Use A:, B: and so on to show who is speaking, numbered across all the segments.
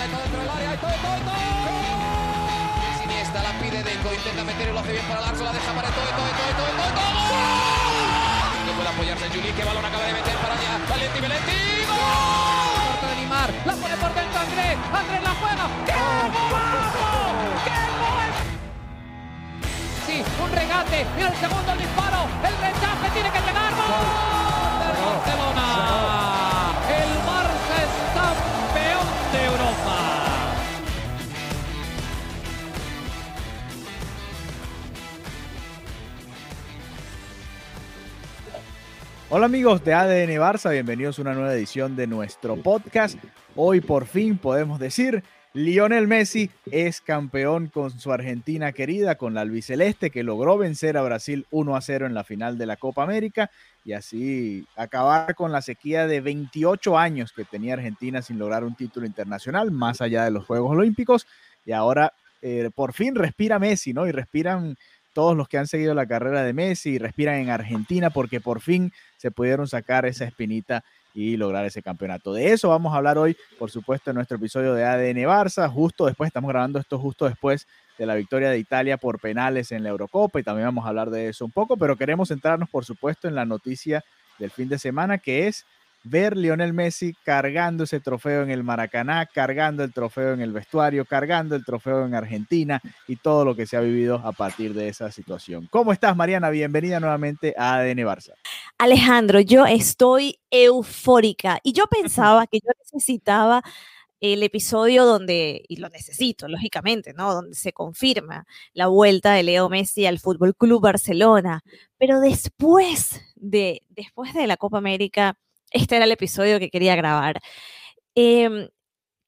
A: pelota dentro del área. Siniestra la pide Deco, intenta meter y lo hace bien para Larso, la deja para todo, todo, todo, todo, todo, todo. No puede apoyarse Juli, que balón acaba de meter para allá. Valenti, Valenti, ¡gol! de Neymar, la pone por dentro Andrés, Andrés la juega. ¡Qué golazo! ¡Qué gol! Sí, un regate, mira el segundo el disparo, el rechace tiene que llegar. Barcelona.
B: Hola amigos de ADN Barça, bienvenidos a una nueva edición de nuestro podcast. Hoy por fin podemos decir, Lionel Messi es campeón con su Argentina querida, con la albiceleste que logró vencer a Brasil 1 a 0 en la final de la Copa América y así acabar con la sequía de 28 años que tenía Argentina sin lograr un título internacional más allá de los Juegos Olímpicos y ahora eh, por fin respira Messi, ¿no? Y respiran todos los que han seguido la carrera de Messi y respiran en Argentina porque por fin se pudieron sacar esa espinita y lograr ese campeonato. De eso vamos a hablar hoy, por supuesto, en nuestro episodio de ADN Barça. Justo después, estamos grabando esto justo después de la victoria de Italia por penales en la Eurocopa y también vamos a hablar de eso un poco, pero queremos centrarnos, por supuesto, en la noticia del fin de semana que es ver Lionel Messi cargando ese trofeo en el Maracaná, cargando el trofeo en el vestuario, cargando el trofeo en Argentina y todo lo que se ha vivido a partir de esa situación. ¿Cómo estás, Mariana? Bienvenida nuevamente a ADN Barça.
C: Alejandro, yo estoy eufórica y yo pensaba que yo necesitaba el episodio donde, y lo necesito, lógicamente, ¿no? Donde se confirma la vuelta de Leo Messi al Fútbol Club Barcelona. Pero después de, después de la Copa América, este era el episodio que quería grabar. Eh,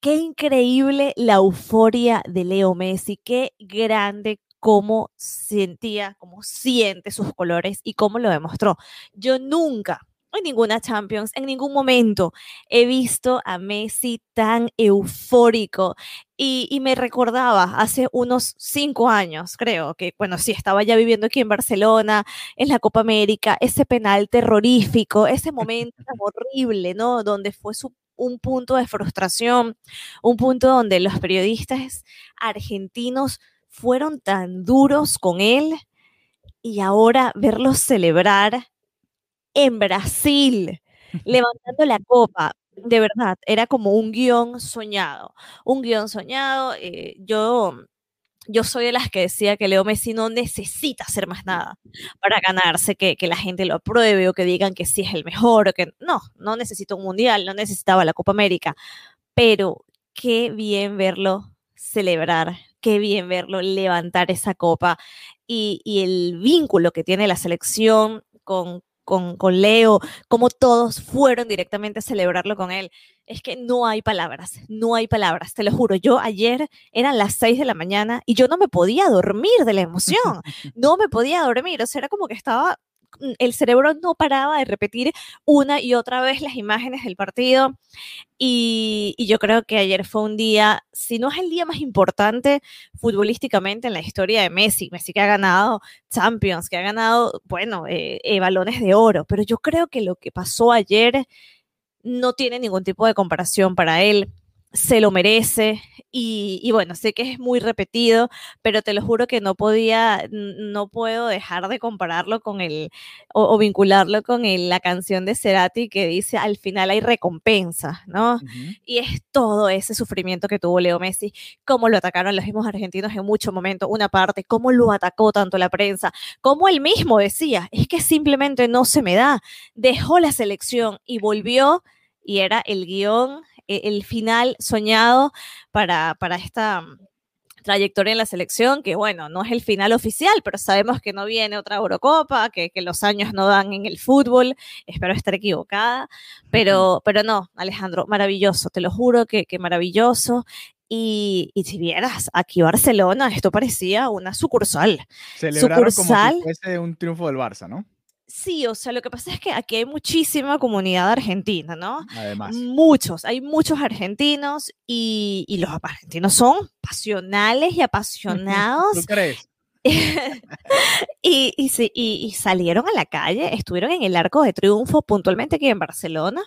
C: qué increíble la euforia de Leo Messi, qué grande cómo sentía, cómo siente sus colores y cómo lo demostró. Yo nunca, en ninguna Champions, en ningún momento he visto a Messi tan eufórico y, y, me recordaba hace unos cinco años, creo, que bueno, sí, estaba ya viviendo aquí en Barcelona, en la Copa América, ese penal terrorífico, ese momento horrible, ¿no? Donde fue su un punto de frustración, un punto donde los periodistas argentinos fueron tan duros con él y ahora verlos celebrar en Brasil, levantando la copa. De verdad, era como un guion soñado, un guion soñado. Eh, yo, yo soy de las que decía que Leo Messi no necesita hacer más nada para ganarse, que, que la gente lo apruebe o que digan que sí es el mejor, o que no, no necesito un mundial, no necesitaba la Copa América, pero qué bien verlo celebrar, qué bien verlo levantar esa copa y, y el vínculo que tiene la selección con, con, con, Leo, como todos fueron directamente a celebrarlo con él. Es que no hay palabras, no hay palabras, te lo juro. Yo ayer eran las 6 de la mañana y yo no me podía dormir de la emoción, no me podía dormir, o sea, era como que estaba el cerebro no paraba de repetir una y otra vez las imágenes del partido. Y, y, yo creo que ayer fue un día, si no es el día más importante futbolísticamente en la historia de Messi, Messi que ha ganado Champions, que ha ganado, bueno, eh, eh, balones de oro, pero yo creo que lo que pasó ayer no tiene ningún tipo de comparación para él se lo merece y, y, bueno, sé que es muy repetido, pero te lo juro que no podía, no puedo dejar de compararlo con el, o, o vincularlo con el, la canción de Cerati que dice, al final hay recompensa, ¿no? Uh -huh. Y es todo ese sufrimiento que tuvo Leo Messi, cómo lo atacaron los mismos argentinos en muchos momentos, una parte, cómo lo atacó tanto la prensa, cómo él mismo decía, es que simplemente no se me da, dejó la selección y volvió y era el guion el final soñado para, para esta trayectoria en la selección, que bueno, no es el final oficial, pero sabemos que no viene otra Eurocopa, que, que los años no dan en el fútbol, espero estar equivocada, pero, pero no, Alejandro, maravilloso, te lo juro que, que maravilloso. Y, y, si vieras, aquí Barcelona, esto parecía una sucursal.
B: Celebraron sucursal. como si fuese un triunfo del Barça, ¿no?
C: Sí, o sea, lo que pasa es que aquí hay muchísima comunidad argentina, ¿no?
B: Además.
C: Muchos, hay muchos argentinos y, y los argentinos son pasionales y apasionados.
B: ¿Tú crees?
C: y, y, salieron a la calle, estuvieron en el Arco de Triunfo puntualmente aquí en Barcelona.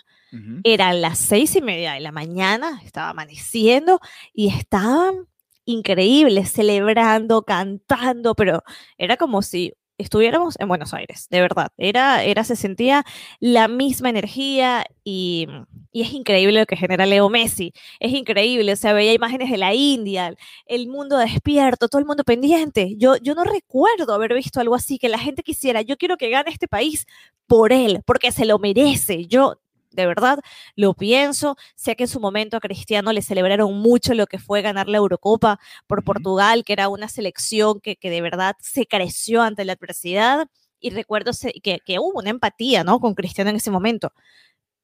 C: Eran las seis y media de la mañana, estaba amaneciendo y estaban increíbles, celebrando, cantando, pero era como si estuviéramos en Buenos Aires, de verdad. Era, era, se sentía la misma energía y, y, es increíble lo que genera Leo Messi. Es increíble, o sea, veía imágenes de la India, el mundo despierto, todo el mundo pendiente. Yo, yo no recuerdo haber visto algo así, que la gente quisiera, yo quiero que gane este país por él, porque se lo merece. Yo de verdad lo pienso. Sé que en su momento a Cristiano le celebraron mucho lo que fue ganar la Eurocopa por Portugal, que era una selección que, que de verdad se creció ante la adversidad. Y recuerdo que, que, hubo una empatía ¿no? con Cristiano en ese momento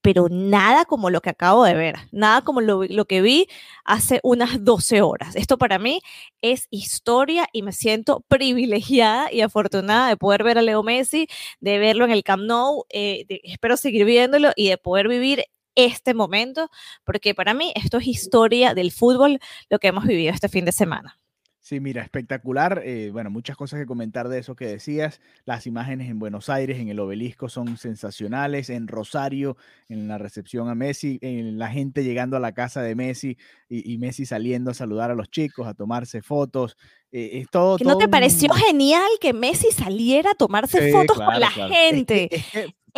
C: pero nada como lo que acabo de ver, nada como lo, que vi hace unas 12 horas. Esto para mí es historia y me siento privilegiada y afortunada de poder ver a Leo Messi, de verlo en el Camp Nou, eh, espero seguir viéndolo y de poder vivir este momento, porque para mí esto es historia del fútbol, lo que hemos vivido este fin de semana.
B: Sí, mira, espectacular. Eh, bueno, muchas cosas que comentar de eso que decías. Las imágenes en Buenos Aires, en el obelisco, son sensacionales. En Rosario, en la recepción a Messi, en la gente llegando a la casa de Messi y, Messi saliendo a saludar a los chicos, a tomarse fotos. Eh, es todo,
C: ¿No te pareció genial que Messi saliera a tomarse fotos con la gente?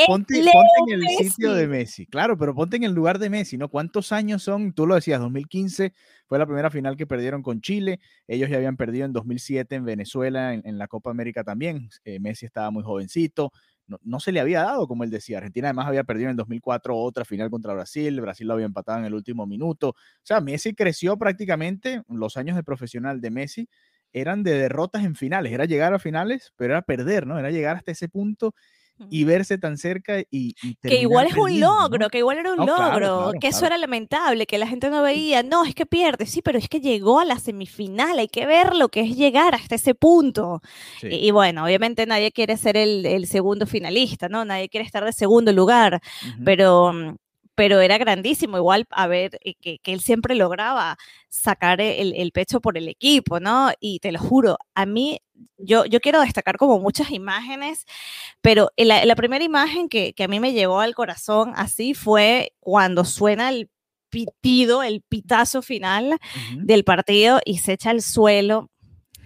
B: ponte, en el sitio de Messi, claro, pero ponte en el lugar de Messi, ¿no? ¿Cuántos años son? Tú lo decías, 2015 fue la primera final que perdieron con Chile, ellos ya habían perdido en 2007 en Venezuela, en, la Copa América también, eh, Messi estaba muy jovencito, no, se le había dado, como él decía, Argentina además había perdido en 2004 otra final contra Brasil, Brasil lo había empatado en el último minuto, o sea, Messi creció prácticamente, los años de profesional de Messi eran de derrotas en finales, era llegar a finales, pero era perder, ¿no? Era llegar hasta ese punto y verse tan cerca y,
C: que igual es un logro, que igual era un logro, que eso era lamentable, que la gente no veía, no, es que pierde, sí, pero es que llegó a la semifinal, hay que ver lo que es llegar hasta ese punto. Y, bueno, obviamente nadie quiere ser el, segundo finalista, ¿no? Nadie quiere estar de segundo lugar, pero mm, pero era grandísimo, igual a ver, eh, que, él siempre lograba sacar el, pecho por el equipo, ¿no? Y te lo juro, a mí, yo, yo quiero destacar como muchas imágenes, pero la, primera imagen que, a mí me llegó al corazón así fue cuando suena el pitido, el pitazo final del partido y se echa al suelo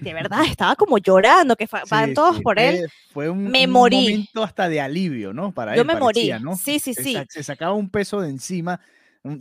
C: de verdad estaba como llorando, que van todos por él.
B: Fue un, momento hasta de alivio, ¿no?
C: Para Yo me morí. Sí, sí, sí.
B: Se sacaba un peso de encima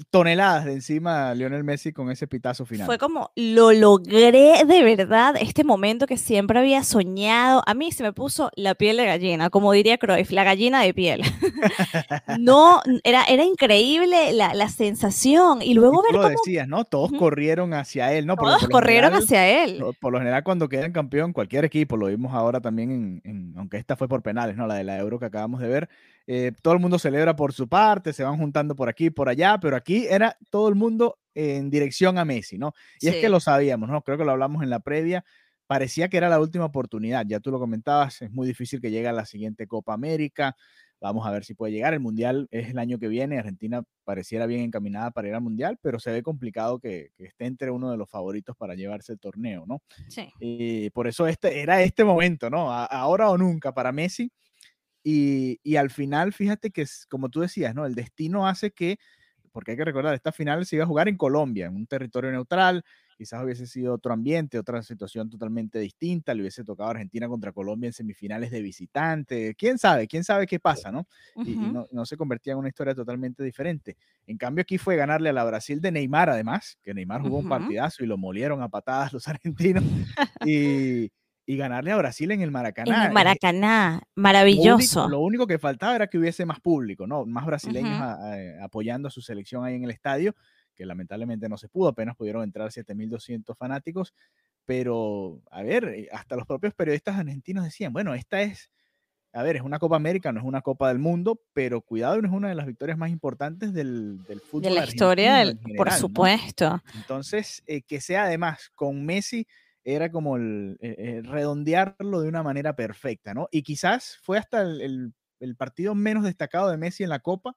B: toneladas de encima a Lionel Messi con ese pitazo final.
C: Fue como, lo logré de verdad, este momento que siempre había soñado. A mí se me puso la piel de gallina, como diría Cruyff, la gallina de piel. no, era, era increíble la, la sensación. Y luego ver
B: lo decías, ¿no? Todos corrieron hacia él, ¿no?
C: Todos corrieron hacia él.
B: Por lo general, cuando quedan campeón, cualquier equipo, lo vimos ahora también, en, aunque esta fue por penales, ¿no? La de la Euro que acabamos de ver, eh, todo el mundo celebra por su parte, se van juntando por aquí, por allá, pero aquí era todo el mundo en dirección a Messi, ¿no? Y es que lo sabíamos, ¿no? Creo que lo hablamos en la previa. Parecía que era la última oportunidad, ya tú lo comentabas, es muy difícil que llegue a la siguiente Copa América. Vamos a ver si puede llegar. El Mundial es el año que viene. Argentina pareciera bien encaminada para ir al Mundial, pero se ve complicado que, esté entre uno de los favoritos para llevarse el torneo, ¿no? Sí. Y por eso este, era este momento, ¿no? ahora o nunca para Messi. Y, al final, fíjate que, como tú decías, ¿no? El destino hace que, porque hay que recordar, esta final se iba a jugar en Colombia, en un territorio neutral, quizás hubiese sido otro ambiente, otra situación totalmente distinta, le hubiese tocado Argentina contra Colombia en semifinales de visitante, quién sabe, quién sabe qué pasa, ¿no? Y, no, se convertía en una historia totalmente diferente. En cambio aquí fue ganarle a la Brasil de Neymar, además, que Neymar jugó un partidazo y lo molieron a patadas los argentinos. y, y ganarle a Brasil en el Maracaná.
C: En el Maracaná, maravilloso.
B: Lo único, que faltaba era que hubiese más público, ¿no? Más brasileños apoyando a su selección ahí en el estadio, que lamentablemente no se pudo, apenas pudieron entrar 7.200 fanáticos, pero a ver, eh, hasta los propios periodistas argentinos decían, bueno, esta es, a ver, es una Copa América, no es una Copa del Mundo, pero cuidado, no es una de las victorias más importantes del, del fútbol.
C: De la historia, por supuesto.
B: Entonces, eh, que sea además con Messi era como el, eh, eh, redondearlo de una manera perfecta, ¿no? Y quizás fue hasta el, partido menos destacado de Messi en la Copa,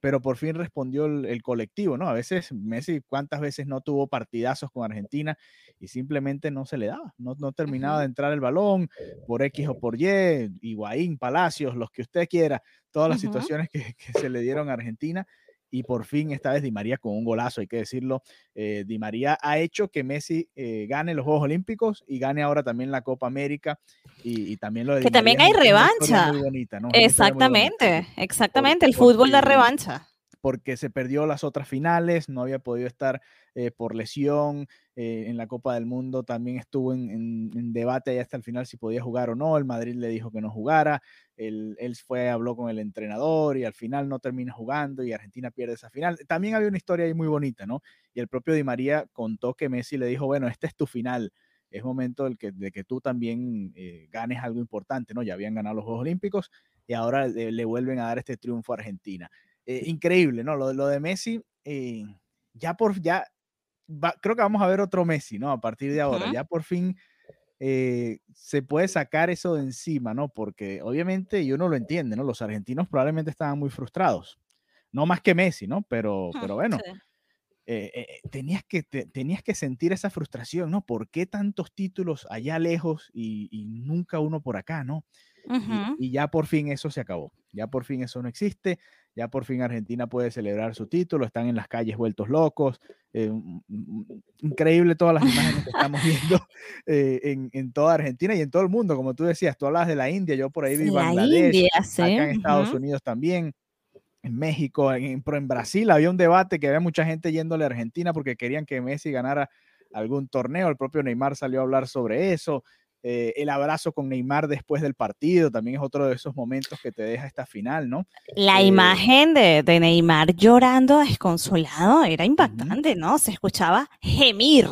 B: pero por fin respondió el, colectivo, ¿no? A veces Messi, ¿cuántas veces no tuvo partidazos con Argentina y simplemente no se le daba? No, no terminaba de entrar el balón por X o por Y, Higuaín, Palacios, los que usted quiera, todas las situaciones que, que se le dieron a Argentina y por fin esta vez Di María con un golazo, hay que decirlo. Eh, Di María ha hecho que Messi eh, gane los Juegos Olímpicos y gane ahora también la Copa América y, también lo de...
C: que también hay revancha. Exactamente, exactamente, el fútbol da revancha
B: porque se perdió las otras finales, no había podido estar eh, por lesión. Eh, en la Copa del Mundo también estuvo en, debate hasta el final si podía jugar o no. El Madrid le dijo que no jugara. Él, él, fue, habló con el entrenador y al final no termina jugando y Argentina pierde esa final. También había una historia ahí muy bonita, ¿no? Y el propio Di María contó que Messi le dijo, bueno, esta es tu final es momento de que, de que tú también eh, ganes algo importante, ¿no? Ya habían ganado los Juegos Olímpicos y ahora le, vuelven a dar este triunfo a Argentina. Eh, increíble, ¿no? Lo, lo de Messi, eh, ya por, ya, creo que vamos a ver otro Messi, ¿no? A partir de ahora, ya por fin eh, se puede sacar eso de encima, ¿no? Porque obviamente, y uno lo entiende, ¿no? Los argentinos probablemente estaban muy frustrados, no más que Messi, ¿no? Pero, pero bueno. tenías, que, tenías que sentir esa frustración, ¿no? ¿Por qué tantos títulos allá lejos y, nunca uno por acá, ¿no? y, ya por fin eso se acabó, ya por fin eso no existe, ya por fin Argentina puede celebrar su título, están en las calles vueltos locos. Eh, increíble todas las imágenes que estamos viendo eh, en, en, toda Argentina y en todo el mundo. Como tú decías, tú hablas de la India, yo por ahí vi Bangladesh, acá en Estados Unidos también. En México, en, en Brasil había un debate que había mucha gente yéndole a Argentina porque querían que Messi ganara algún torneo. El propio Neymar salió a hablar sobre eso. Eh, el abrazo con Neymar después del partido también es otro de esos momentos que te deja esta final, ¿no?
C: La eh, imagen de, Neymar llorando desconsolado era impactante, ¿no? Se escuchaba gemir.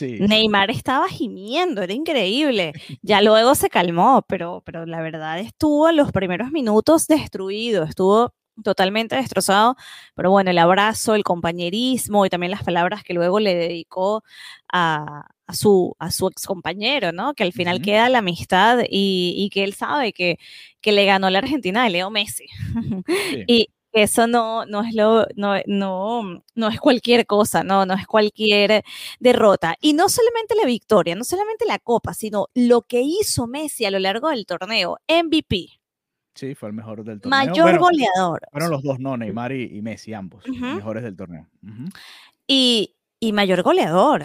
C: Neymar estaba gimiendo, era increíble. Ya luego se calmó, pero, pero la verdad estuvo en los primeros minutos destruido, estuvo totalmente destrozado, pero bueno, el abrazo, el compañerismo y también las palabras que luego le dedicó a, su, a su ex compañero, ¿no? Que al final queda la amistad y, que él sabe que, que, le ganó la Argentina de Leo Messi. y eso no, no, es lo, no, no, no es cualquier cosa, no, no es cualquier derrota. Y no solamente la victoria, no solamente la copa, sino lo que hizo Messi a lo largo del torneo, MVP.
B: Sí, fue el mejor del
C: torneo. Mayor goleador.
B: Fueron los dos, no, Neymar y, Messi, ambos, mejores del torneo.
C: y, y, mayor goleador.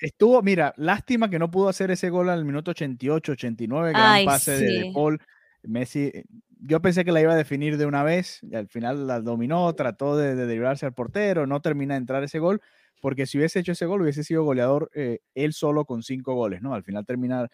B: Estuvo, mira, lástima que no pudo hacer ese gol al minuto 88, 89, gran pase de, Paul. Messi, eh, yo pensé que la iba a definir de una vez, y al final la dominó, trató de, de al portero, no termina de entrar ese gol, porque si hubiese hecho ese gol hubiese sido goleador eh, él solo con cinco goles, ¿no? Al final terminar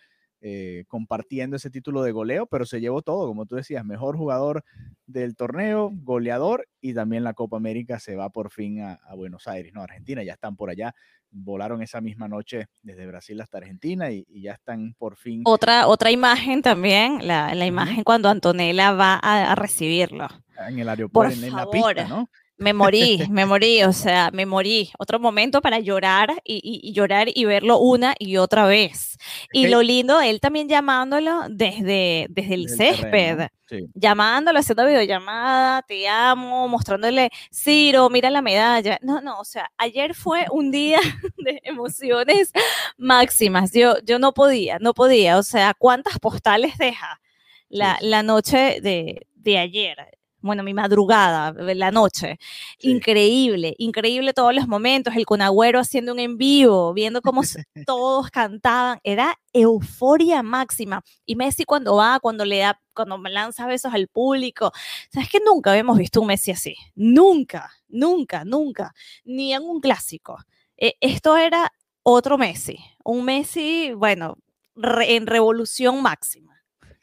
B: eh, compartiendo ese título de goleo, pero se llevó todo, como tú decías, mejor jugador del torneo, goleador y también la Copa América se va por fin a, Buenos Aires, no, Argentina, ya están por allá, volaron esa misma noche desde Brasil hasta Argentina y, ya están por fin.
C: Otra, otra imagen también, la, la imagen cuando Antonella va a, recibirlo.
B: En el aeropuerto, en, la pista, ¿no?
C: Me morí, me morí, o sea, me morí. Otro momento para llorar y, llorar y verlo una y otra vez. Y lo lindo, él también llamándolo desde, desde el césped, llamándolo, haciendo videollamada, te amo, mostrándole, Ciro, mira la medalla. No, no, o sea, ayer fue un día de emociones máximas. Yo, yo no podía, no podía, o sea, ¿cuántas postales deja? La, la noche de, de ayer bueno, mi madrugada, la noche. Increíble, increíble todos los momentos, el Conagüero haciendo un en vivo, viendo cómo todos cantaban, era euforia máxima. Y Messi cuando va, cuando le da, cuando lanza besos al público, sabes que nunca habíamos visto un Messi así, nunca, nunca, nunca, ni en un clásico. E, esto era otro Messi, un Messi, bueno, en revolución máxima.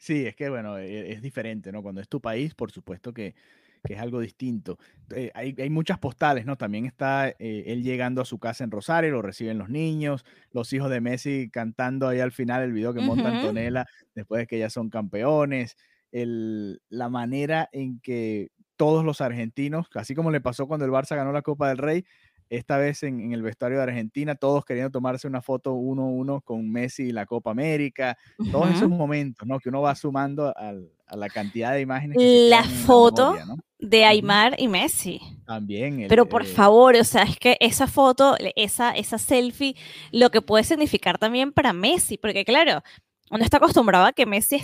B: Sí, es que bueno, e, es, diferente, ¿no? Cuando es tu país, por supuesto que, es algo distinto. Eh, hay, muchas postales, ¿no? También está eh, él llegando a su casa en Rosario, lo reciben los niños, los hijos de Messi cantando ahí al final el video que monta Antonella después de que ya son campeones, el, la manera en que todos los argentinos, así como le pasó cuando el Barça ganó la Copa del Rey, esta vez en, el vestuario de Argentina, todos queriendo tomarse una foto uno a uno con Messi y la Copa América, todos esos momentos, ¿no? Que uno va sumando a la cantidad de imágenes.
C: la foto de Aymar y Messi.
B: También.
C: Pero por favor, o sea, es que esa foto, esa, esa selfie, lo que puede significar también para Messi, porque claro, uno está acostumbrado a que Messi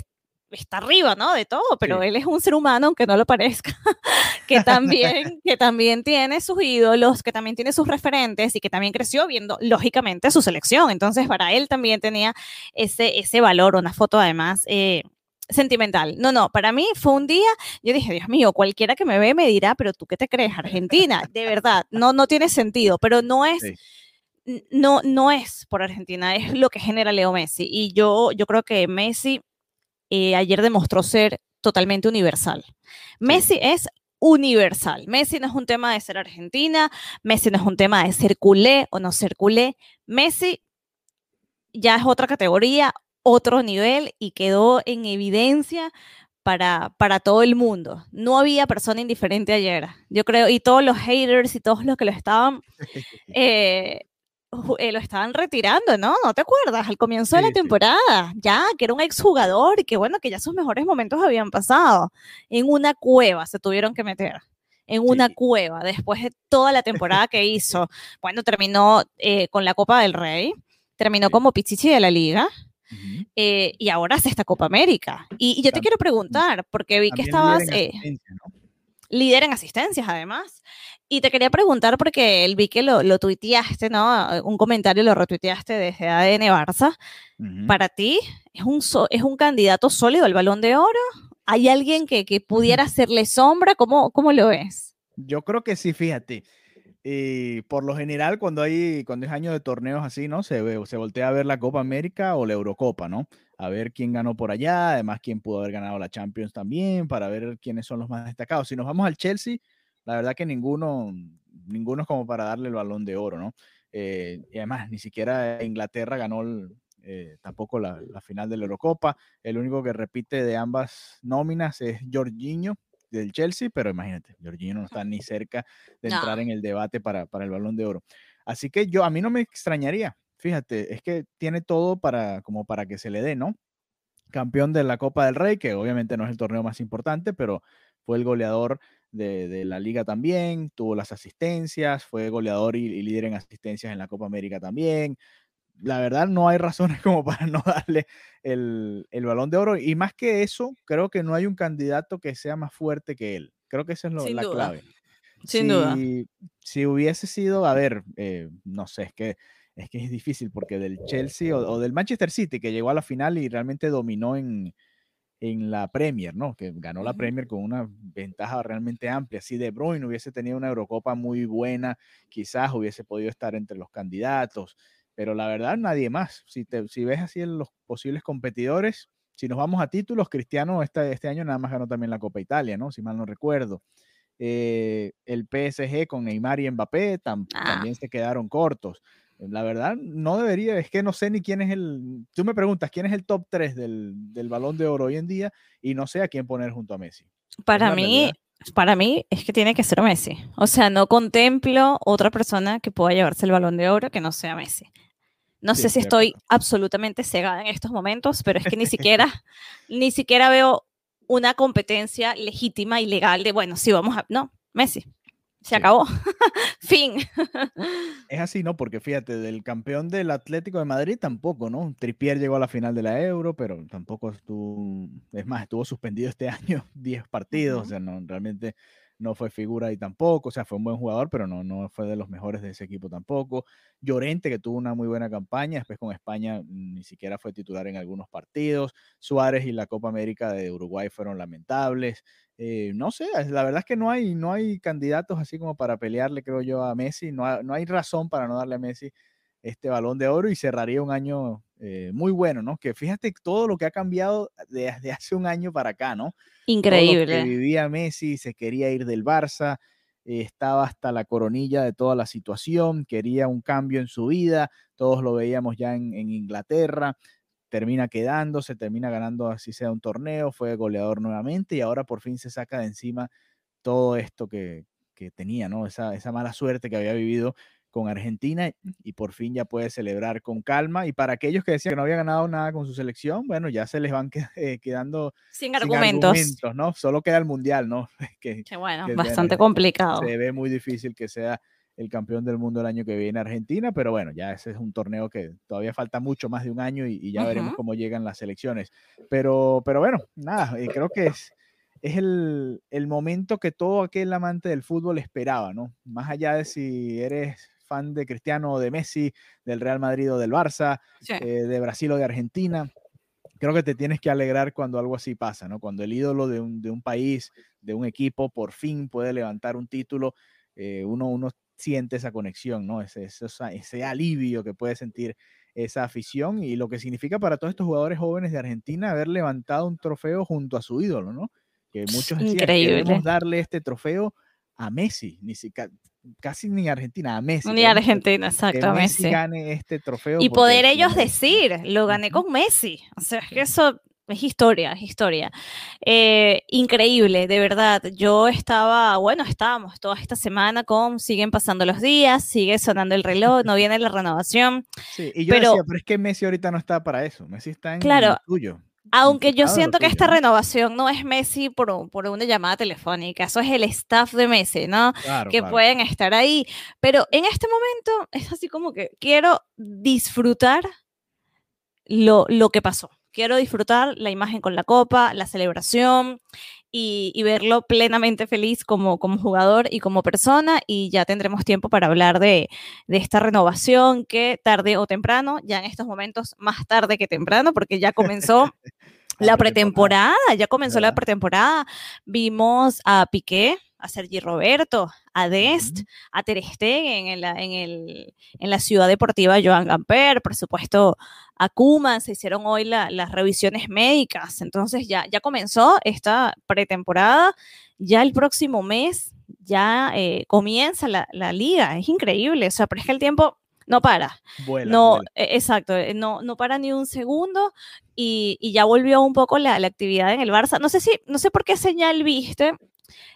C: está arriba, ¿no? De todo, pero él es un ser humano, aunque no lo parezca, que también, que también tiene sus ídolos, que también tiene sus referentes y que también creció viendo, lógicamente, su selección. Entonces, para él también tenía ese, ese valor, una foto además eh, sentimental. No, no, para mí fue un día, yo dije, Dios mío, cualquiera que me ve me dirá, pero tú qué te crees, Argentina, de verdad, no, no tiene sentido, pero no es... No, no es por Argentina, es lo que genera Leo Messi. Y yo, yo creo que Messi eh, ayer demostró ser totalmente universal. Messi es universal. Messi no es un tema de ser argentina, Messi no es un tema de ser culé o no ser culé. Messi ya es otra categoría, otro nivel y quedó en evidencia para, para todo el mundo. No había persona indiferente ayer, yo creo, y todos los haters y todos los que lo estaban, eh, eh, lo estaban retirando, ¿no? ¿No te acuerdas? Al comienzo de la temporada, ya, que era un exjugador y que bueno, que ya sus mejores momentos habían pasado. En una cueva se tuvieron que meter en una cueva después de toda la temporada que hizo. Bueno, terminó eh, con la Copa del Rey, terminó como Pichichi de la Liga, eh, y ahora hace esta Copa América. Y, yo te quiero preguntar, porque vi que estabas eh, líder en asistencias, además. Y te quería preguntar, porque vi que lo, lo tuiteaste, ¿no? Un comentario lo retuiteaste desde ADN Barça. ¿Para ti es un, es un candidato sólido al balón de oro? ¿Hay alguien que, que pudiera hacerle sombra? ¿Cómo, ¿Cómo lo ves?
B: Yo creo que sí, fíjate. Y por lo general, cuando hay, cuando es año de torneos así, ¿no? Se, ve, se voltea a ver la Copa América o la Eurocopa, ¿no? A ver quién ganó por allá, además quién pudo haber ganado la Champions también, para ver quiénes son los más destacados. Si nos vamos al Chelsea, la verdad que ninguno, ninguno es como para darle el balón de oro, ¿no? Eh, y además, ni siquiera Inglaterra ganó eh, tampoco la, la, final de la Eurocopa. El único que repite de ambas nóminas es Jorginho, del Chelsea, pero imagínate, Jorginho no está ni cerca de entrar en el debate para, para, el balón de oro. Así que yo, a mí no me extrañaría, fíjate, es que tiene todo para, como para que se le dé, ¿no? Campeón de la Copa del Rey, que obviamente no es el torneo más importante, pero fue el goleador de, de la liga también, tuvo las asistencias, fue goleador y, y líder en asistencias en la Copa América también, la verdad no hay razones como para no darle el, balón de oro. Y más que eso, creo que no hay un candidato que sea más fuerte que él. Creo que esa es la clave.
C: Sin duda.
B: Si hubiese sido, a ver, eh, no sé, es que, es que es difícil porque del Chelsea o, del Manchester City que llegó a la final y realmente dominó en, la Premier, ¿no? Que ganó la Premier con una ventaja realmente amplia. Si De Bruyne hubiese tenido una Eurocopa muy buena, quizás hubiese podido estar entre los candidatos pero la verdad nadie más. Si, te, si ves así en los posibles competidores, si nos vamos a títulos, Cristiano este, este año nada más ganó también la Copa Italia, ¿no? Si mal no recuerdo. Eh, el PSG con Neymar y Mbappé ah. también se quedaron cortos. La verdad, no debería, es que no sé ni quién es el, tú me preguntas, ¿quién es el top 3 del, del balón de oro hoy en día? Y no sé a quién poner junto a Messi.
C: Para mí, para mí es que tiene que ser Messi. O sea, no contemplo otra persona que pueda llevarse el balón de oro que no sea Messi. No sé si estoy absolutamente cegada en estos momentos, pero es que ni siquiera, ni siquiera veo una competencia legítima y legal de, bueno, sí, vamos a... No, Messi. Se acabó. fin.
B: es así, ¿no? Porque fíjate, del campeón del Atlético de Madrid tampoco, ¿no? Tripier llegó a la final de la Euro, pero tampoco estuvo, es más, estuvo suspendido este año 10 partidos, o sea, no, realmente no fue figura ahí tampoco, o sea, fue un buen jugador, pero no, no fue de los mejores de ese equipo tampoco. Llorente, que tuvo una muy buena campaña, después con España ni siquiera fue titular en algunos partidos. Suárez y la Copa América de Uruguay fueron lamentables. Eh, no sé, la verdad es que no hay, no hay candidatos así como para pelearle, creo yo, a Messi. No, no hay razón para no darle a Messi este balón de oro y cerraría un año eh, muy bueno, ¿no? Que fíjate todo lo que ha cambiado desde hace un año para acá, ¿no?
C: Increíble.
B: que vivía Messi, se quería ir del Barça, eh, estaba hasta la coronilla de toda la situación, quería un cambio en su vida, todos lo veíamos ya en, en Inglaterra, termina quedándose, termina ganando así sea un torneo, fue goleador nuevamente y ahora por fin se saca de encima todo esto que, que tenía, ¿no? Esa, esa mala suerte que había vivido con Argentina y por fin ya puede celebrar con calma. Y para aquellos que decían que no había ganado nada con su selección, bueno, ya se les van eh, quedando
C: sin argumentos.
B: ¿no? Solo queda el Mundial, ¿no?
C: que, bueno, bastante complicado.
B: Se ve muy difícil que sea el campeón del mundo el año que viene Argentina, pero bueno, ya ese es un torneo que todavía falta mucho más de un año y, ya veremos cómo llegan las elecciones. Pero, pero bueno, nada, eh, creo que es, es el, el, momento que todo aquel amante del fútbol esperaba, ¿no? Más allá de si eres fan de Cristiano o de Messi, del Real Madrid o del Barça, eh, de Brasil o de Argentina, creo que te tienes que alegrar cuando algo así pasa, ¿no? Cuando el ídolo de un, de un país, de un equipo, por fin puede levantar un título, eh, uno, uno siente esa conexión, ¿no? Ese, ese, ese, alivio que puede sentir esa afición y lo que significa para todos estos jugadores jóvenes de Argentina haber levantado un trofeo junto a su ídolo, ¿no? Que muchos decían, queremos darle este trofeo a Messi, ni siquiera, casi ni Argentina, a Messi.
C: Ni Argentina, exacto,
B: a Messi. gane este trofeo.
C: Y poder ellos decir, lo gané con Messi. O sea, es que eso es historia, es historia. Eh, increíble, de verdad. Yo estaba, bueno, estábamos toda esta semana con, siguen pasando los días, sigue sonando el reloj, no viene la renovación.
B: Sí, y yo pero, decía, pero es que Messi ahorita no está para eso, Messi está en
C: claro,
B: el tuyo.
C: Aunque yo siento que esta renovación no es Messi por, por, una llamada telefónica, eso es el staff de Messi, ¿no? que pueden estar ahí. Pero en este momento es así como que quiero disfrutar lo, lo que pasó quiero disfrutar la imagen con la copa, la celebración y, verlo plenamente feliz como, como jugador y como persona y ya tendremos tiempo para hablar de, esta renovación que tarde o temprano, ya en estos momentos más tarde que temprano, porque ya comenzó la pretemporada, ya comenzó la pretemporada, vimos a Piqué, a Sergi Roberto, a Dest, a Ter Stegen en la, en, el, en la ciudad deportiva Joan Gamper, por supuesto a Kuman, se hicieron hoy las revisiones médicas, entonces ya, ya comenzó esta pretemporada, ya el próximo mes ya eh, comienza la, la, liga, es increíble, o sea, pero es que el tiempo no para. no, e, exacto, eh, no, no para ni un segundo y, y ya volvió un poco la, la, actividad en el Barça. No sé si, no sé por qué señal viste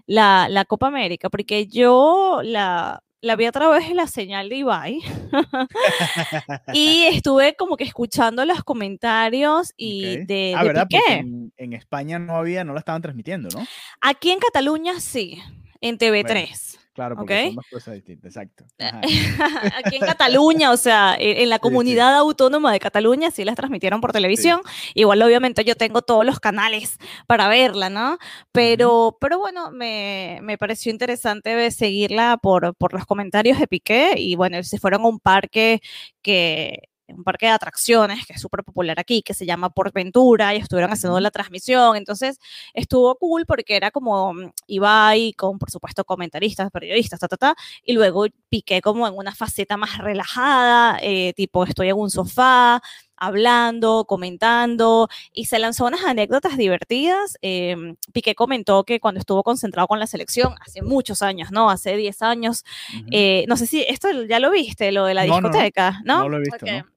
C: la, la Copa América, porque yo la, la vi a través de la señal de Ibai y estuve como que escuchando los comentarios y de,
B: ah, ¿verdad? En, España no había, no la estaban transmitiendo, ¿no?
C: Aquí en Cataluña sí, en TV3.
B: Claro, porque son dos cosas distintas, exacto.
C: Aquí en Cataluña, o sea, e, en la comunidad autónoma de Cataluña sí las transmitieron por televisión. Igual, obviamente, yo tengo todos los canales para verla, ¿no? Pero, pero bueno, me, me, pareció interesante seguirla por, por los comentarios de Piqué y bueno, se fueron a un parque que un parque de atracciones que es súper popular aquí, que se llama Portventura, y estuvieron haciendo la transmisión. Entonces, estuvo cool porque era como mm, Ibai con, por supuesto, comentaristas, periodistas, ta, ta, ta, y luego piqué como en una faceta más relajada, eh, tipo, estoy en un sofá, hablando, comentando, y se lanzó unas anécdotas divertidas. Em, Piqué comentó que cuando estuvo concentrado con la selección, hace muchos años, ¿no? Hace 10 años, eh, no sé si esto ya lo viste, lo de la discoteca, ¿no?
B: No, lo he visto, ¿no?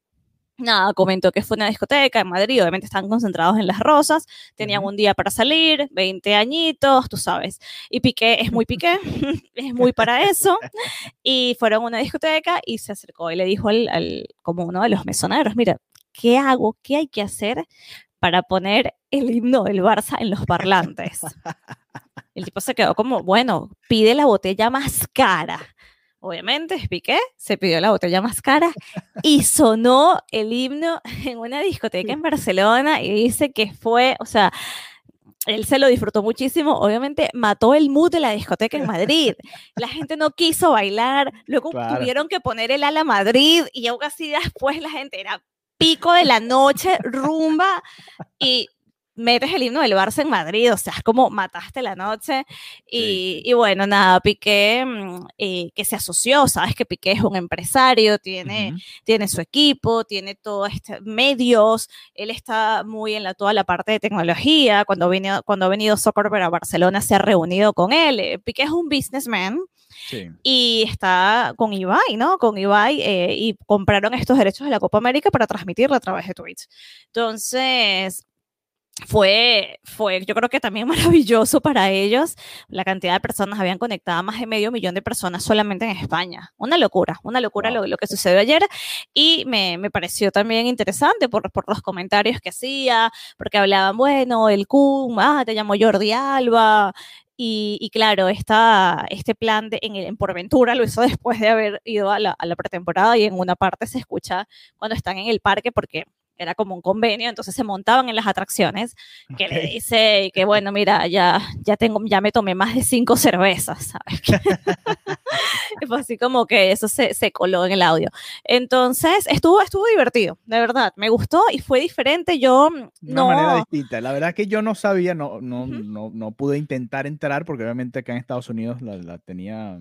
C: Nada, comentó que fue una discoteca en Madrid, obviamente están concentrados en las rosas, tenían un día para salir, 20 añitos, tú sabes, y Piqué es muy Piqué, es muy para eso, y fueron a una discoteca y se acercó y le dijo al, como uno de los mesoneros, mira, ¿qué hago? ¿Qué hay que hacer para poner el himno del Barça en los parlantes? El tipo se quedó como, bueno, pide la botella más cara obviamente, Piqué se pidió la botella más cara y sonó el himno en una discoteca en Barcelona y dice que fue, o sea, él se lo disfrutó muchísimo, obviamente mató el mood de la discoteca en Madrid. La gente no quiso bailar, luego tuvieron que poner el ala Madrid y aún así después la gente era pico de la noche, rumba y metes el himno del Barça en Madrid, o sea, es como mataste la noche. Y, bueno, nada, Piqué mm, eh, que se asoció, sabes que Piqué es un empresario, tiene, tiene su equipo, tiene todos estos medios, él está muy en la, toda la parte de tecnología, cuando, venido, cuando ha venido Soccer a Barcelona se ha reunido con él. Eh, Piqué es un businessman. Y está con Ibai, ¿no? Con Ibai eh, y compraron estos derechos de la Copa América para transmitirla a través de Twitch. Entonces, fue, fue, yo creo que también maravilloso para ellos. La cantidad de personas habían conectado, más de medio millón de personas solamente en España. Una locura, una locura lo, lo, que sucedió ayer. Y me, me pareció también interesante por, por, los comentarios que hacía, porque hablaban, bueno, el CUM, ah, te llamó Jordi Alba. Y, y claro, esta, este plan de, en, en Porventura lo hizo después de haber ido a la, a la pretemporada y en una parte se escucha cuando están en el parque porque era como un convenio, entonces se montaban en las atracciones, que okay. le dice que bueno, mira, ya, ya, tengo, ya me tomé más de cinco cervezas, ¿sabes? y fue así como que eso se, se, coló en el audio. Entonces, estuvo, estuvo divertido, de verdad, me gustó y fue diferente, yo
B: Una
C: no...
B: manera distinta, la verdad es que yo no sabía, no, no, uh -huh. no, no, pude intentar entrar, porque obviamente acá en Estados Unidos la, la tenía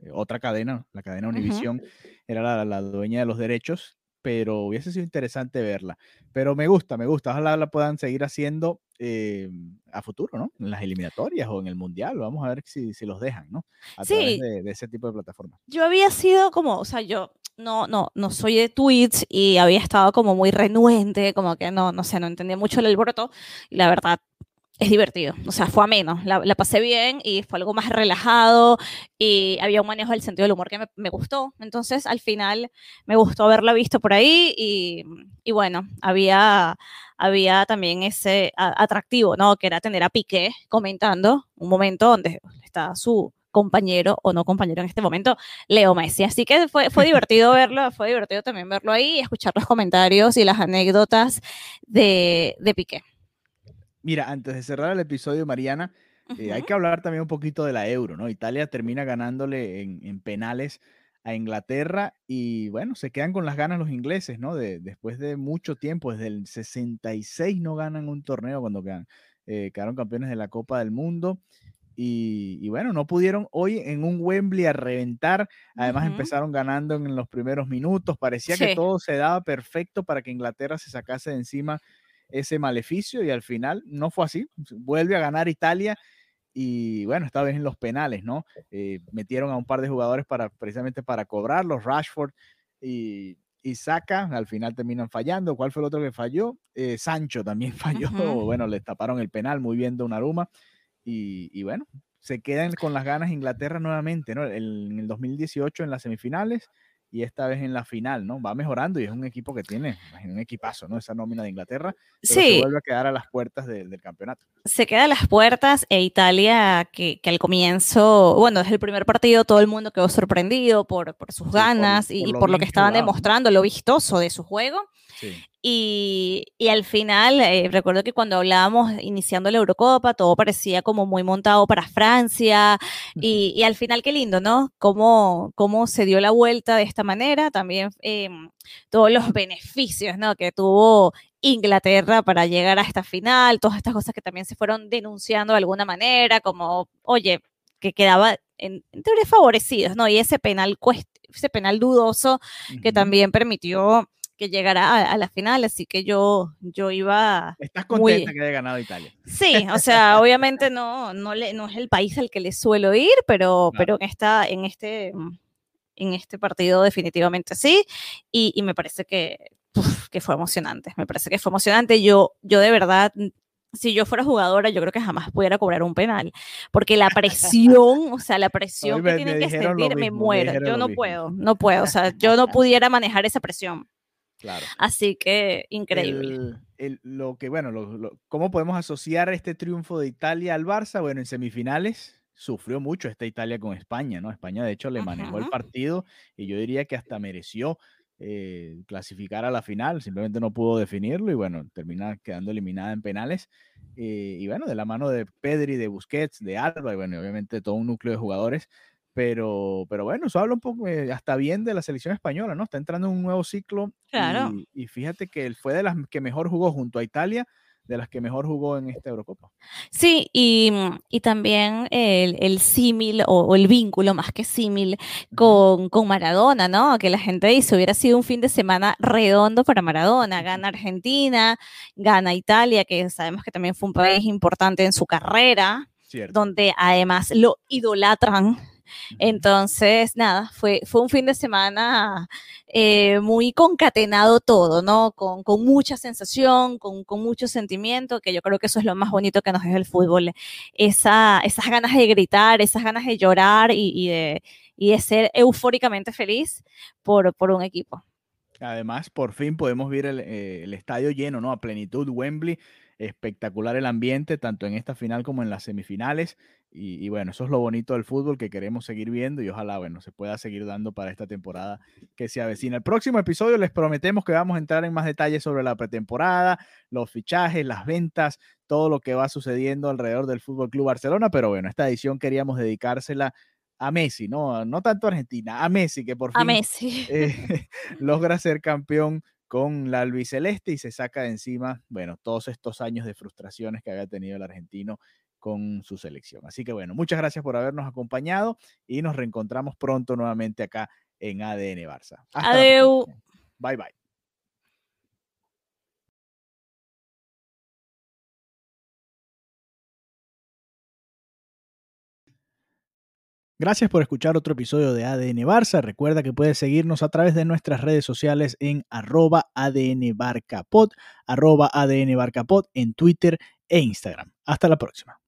B: eh, otra cadena, la cadena Univision, uh -huh. era la, la dueña de los derechos, pero hubiese sido interesante verla. Pero me gusta, me gusta. Ojalá la puedan seguir haciendo eh, a futuro, ¿no? En las eliminatorias o en el mundial. Vamos a ver si, si los dejan, ¿no? A
C: sí.
B: través de, de, ese tipo de plataformas.
C: Yo había sido como, o sea, yo no, no, no soy de tweets y había estado como muy renuente, como que no, no sé, no entendía mucho el alboroto. Y la verdad, es divertido, o sea, fue ameno, la, la, pasé bien y fue algo más relajado y había un manejo del sentido del humor que me, me gustó, entonces al final me gustó haberla visto por ahí y, y bueno, había, había también ese atractivo, ¿no? Que era tener a Piqué comentando un momento donde está su compañero o no compañero en este momento, Leo Messi. Así que fue, fue divertido verlo, fue divertido también verlo ahí y escuchar los comentarios y las anécdotas de, de Piqué.
B: Mira, antes de cerrar el episodio, Mariana, uh -huh. eh, hay que hablar también un poquito de la euro, ¿no? Italia termina ganándole en, en, penales a Inglaterra y bueno, se quedan con las ganas los ingleses, ¿no? De, después de mucho tiempo, desde el 66 no ganan un torneo cuando quedan, eh, quedaron campeones de la Copa del Mundo. Y, y, bueno, no pudieron hoy en un Wembley a reventar. Además, uh -huh. empezaron ganando en los primeros minutos. Parecía sí. que todo se daba perfecto para que Inglaterra se sacase de encima ese maleficio y al final no fue así. Vuelve a ganar Italia y bueno, esta vez en los penales, ¿no? Eh, metieron a un par de jugadores para precisamente para cobrarlos, Rashford y, y Saka, al final terminan fallando. ¿Cuál fue el otro que falló? Eh, Sancho también falló. Uh -huh. Bueno, le taparon el penal muy bien Donnarumma y, y bueno, se quedan con las ganas Inglaterra nuevamente, ¿no? El, en el 2018 en las semifinales y esta vez en la final, ¿no? Va mejorando y es un equipo que tiene un equipazo, ¿no? Esa nómina de Inglaterra, pero
C: sí.
B: se vuelve a quedar a las puertas de, del campeonato.
C: Se queda a las puertas e Italia, que, que, al comienzo, bueno, desde el primer partido todo el mundo quedó sorprendido por, por sus ganas por, y por, por lo que estaban jugado. demostrando, lo vistoso de su juego. Sí. Y, y, al final, eh, recuerdo que cuando hablábamos iniciando la Eurocopa, todo parecía como muy montado para Francia. Y, y al final, qué lindo, ¿no? Cómo, cómo se dio la vuelta de esta manera. También eh, todos los beneficios, ¿no? Que tuvo Inglaterra para llegar a esta final. Todas estas cosas que también se fueron denunciando de alguna manera, como, oye, que quedaba en, en teoría favorecidos, ¿no? Y ese penal, ese penal dudoso uh -huh. que también permitió que llegara a, a, la final, así que yo, yo iba...
B: ¿Estás contenta muy... que haya ganado Italia?
C: Sí, o sea, obviamente no, no, le, no es el país al que le suelo ir, pero, claro. pero en, esta, en, este, en este partido definitivamente sí, y, y me parece que, uf, que fue emocionante, me parece que fue emocionante, yo, yo de verdad si yo fuera jugadora, yo creo que jamás pudiera cobrar un penal, porque la presión, o sea, la presión me, que tienen que sentir, mismo, me muero. Yo no mismo. puedo, no puedo, o sea, yo no pudiera manejar esa presión.
B: Claro.
C: Así que increíble.
B: El, el, lo que, bueno, lo, lo, ¿cómo podemos asociar este triunfo de Italia al Barça? Bueno, en semifinales sufrió mucho esta Italia con España, ¿no? España, de hecho, le manejó el partido y yo diría que hasta mereció eh, clasificar a la final, simplemente no pudo definirlo y bueno, termina quedando eliminada en penales. Eh, y bueno, de la mano de Pedri, de Busquets, de Alba y bueno, obviamente todo un núcleo de jugadores pero, pero bueno, eso habla un poco eh, hasta bien de la selección española, ¿no? Está entrando en un nuevo ciclo.
C: Claro.
B: Y, y, fíjate que él fue de las que mejor jugó junto a Italia, de las que mejor jugó en esta Eurocopa.
C: Sí, y, y también el, el símil o, o, el vínculo, más que símil, con, con, Maradona, ¿no? Que la gente dice, hubiera sido un fin de semana redondo para Maradona. Gana Argentina, gana Italia, que sabemos que también fue un país importante en su carrera, Cierto. donde además lo idolatran Entonces, nada, fue, fue un fin de semana eh, muy concatenado todo, ¿no? Con, con mucha sensación, con, con, mucho sentimiento, que yo creo que eso es lo más bonito que nos deja el fútbol. Esa, esas ganas de gritar, esas ganas de llorar y, y de, y de ser eufóricamente feliz por, por un equipo.
B: Además, por fin podemos ver el, eh, el, estadio lleno, ¿no? A plenitud, Wembley, espectacular el ambiente, tanto en esta final como en las semifinales. Y, y, bueno, eso es lo bonito del fútbol que queremos seguir viendo y ojalá, bueno, se pueda seguir dando para esta temporada que se avecina. El próximo episodio les prometemos que vamos a entrar en más detalles sobre la pretemporada, los fichajes, las ventas, todo lo que va sucediendo alrededor del Fútbol Club Barcelona. Pero bueno, esta edición queríamos dedicársela a Messi, ¿no? No tanto a Argentina, a Messi, que por fin
C: a Messi.
B: Eh, logra ser campeón con la albiceleste y se saca de encima, bueno, todos estos años de frustraciones que había tenido el argentino con su selección. Así que bueno, muchas gracias por habernos acompañado y nos reencontramos pronto nuevamente acá en ADN Barça.
C: Hasta Adeu.
B: Bye bye. Gracias por escuchar otro episodio de ADN Barça. Recuerda que puedes seguirnos a través de nuestras redes sociales en arroba ADN Barcapod, arroba ADN Barcapod en Twitter e Instagram. Hasta la próxima.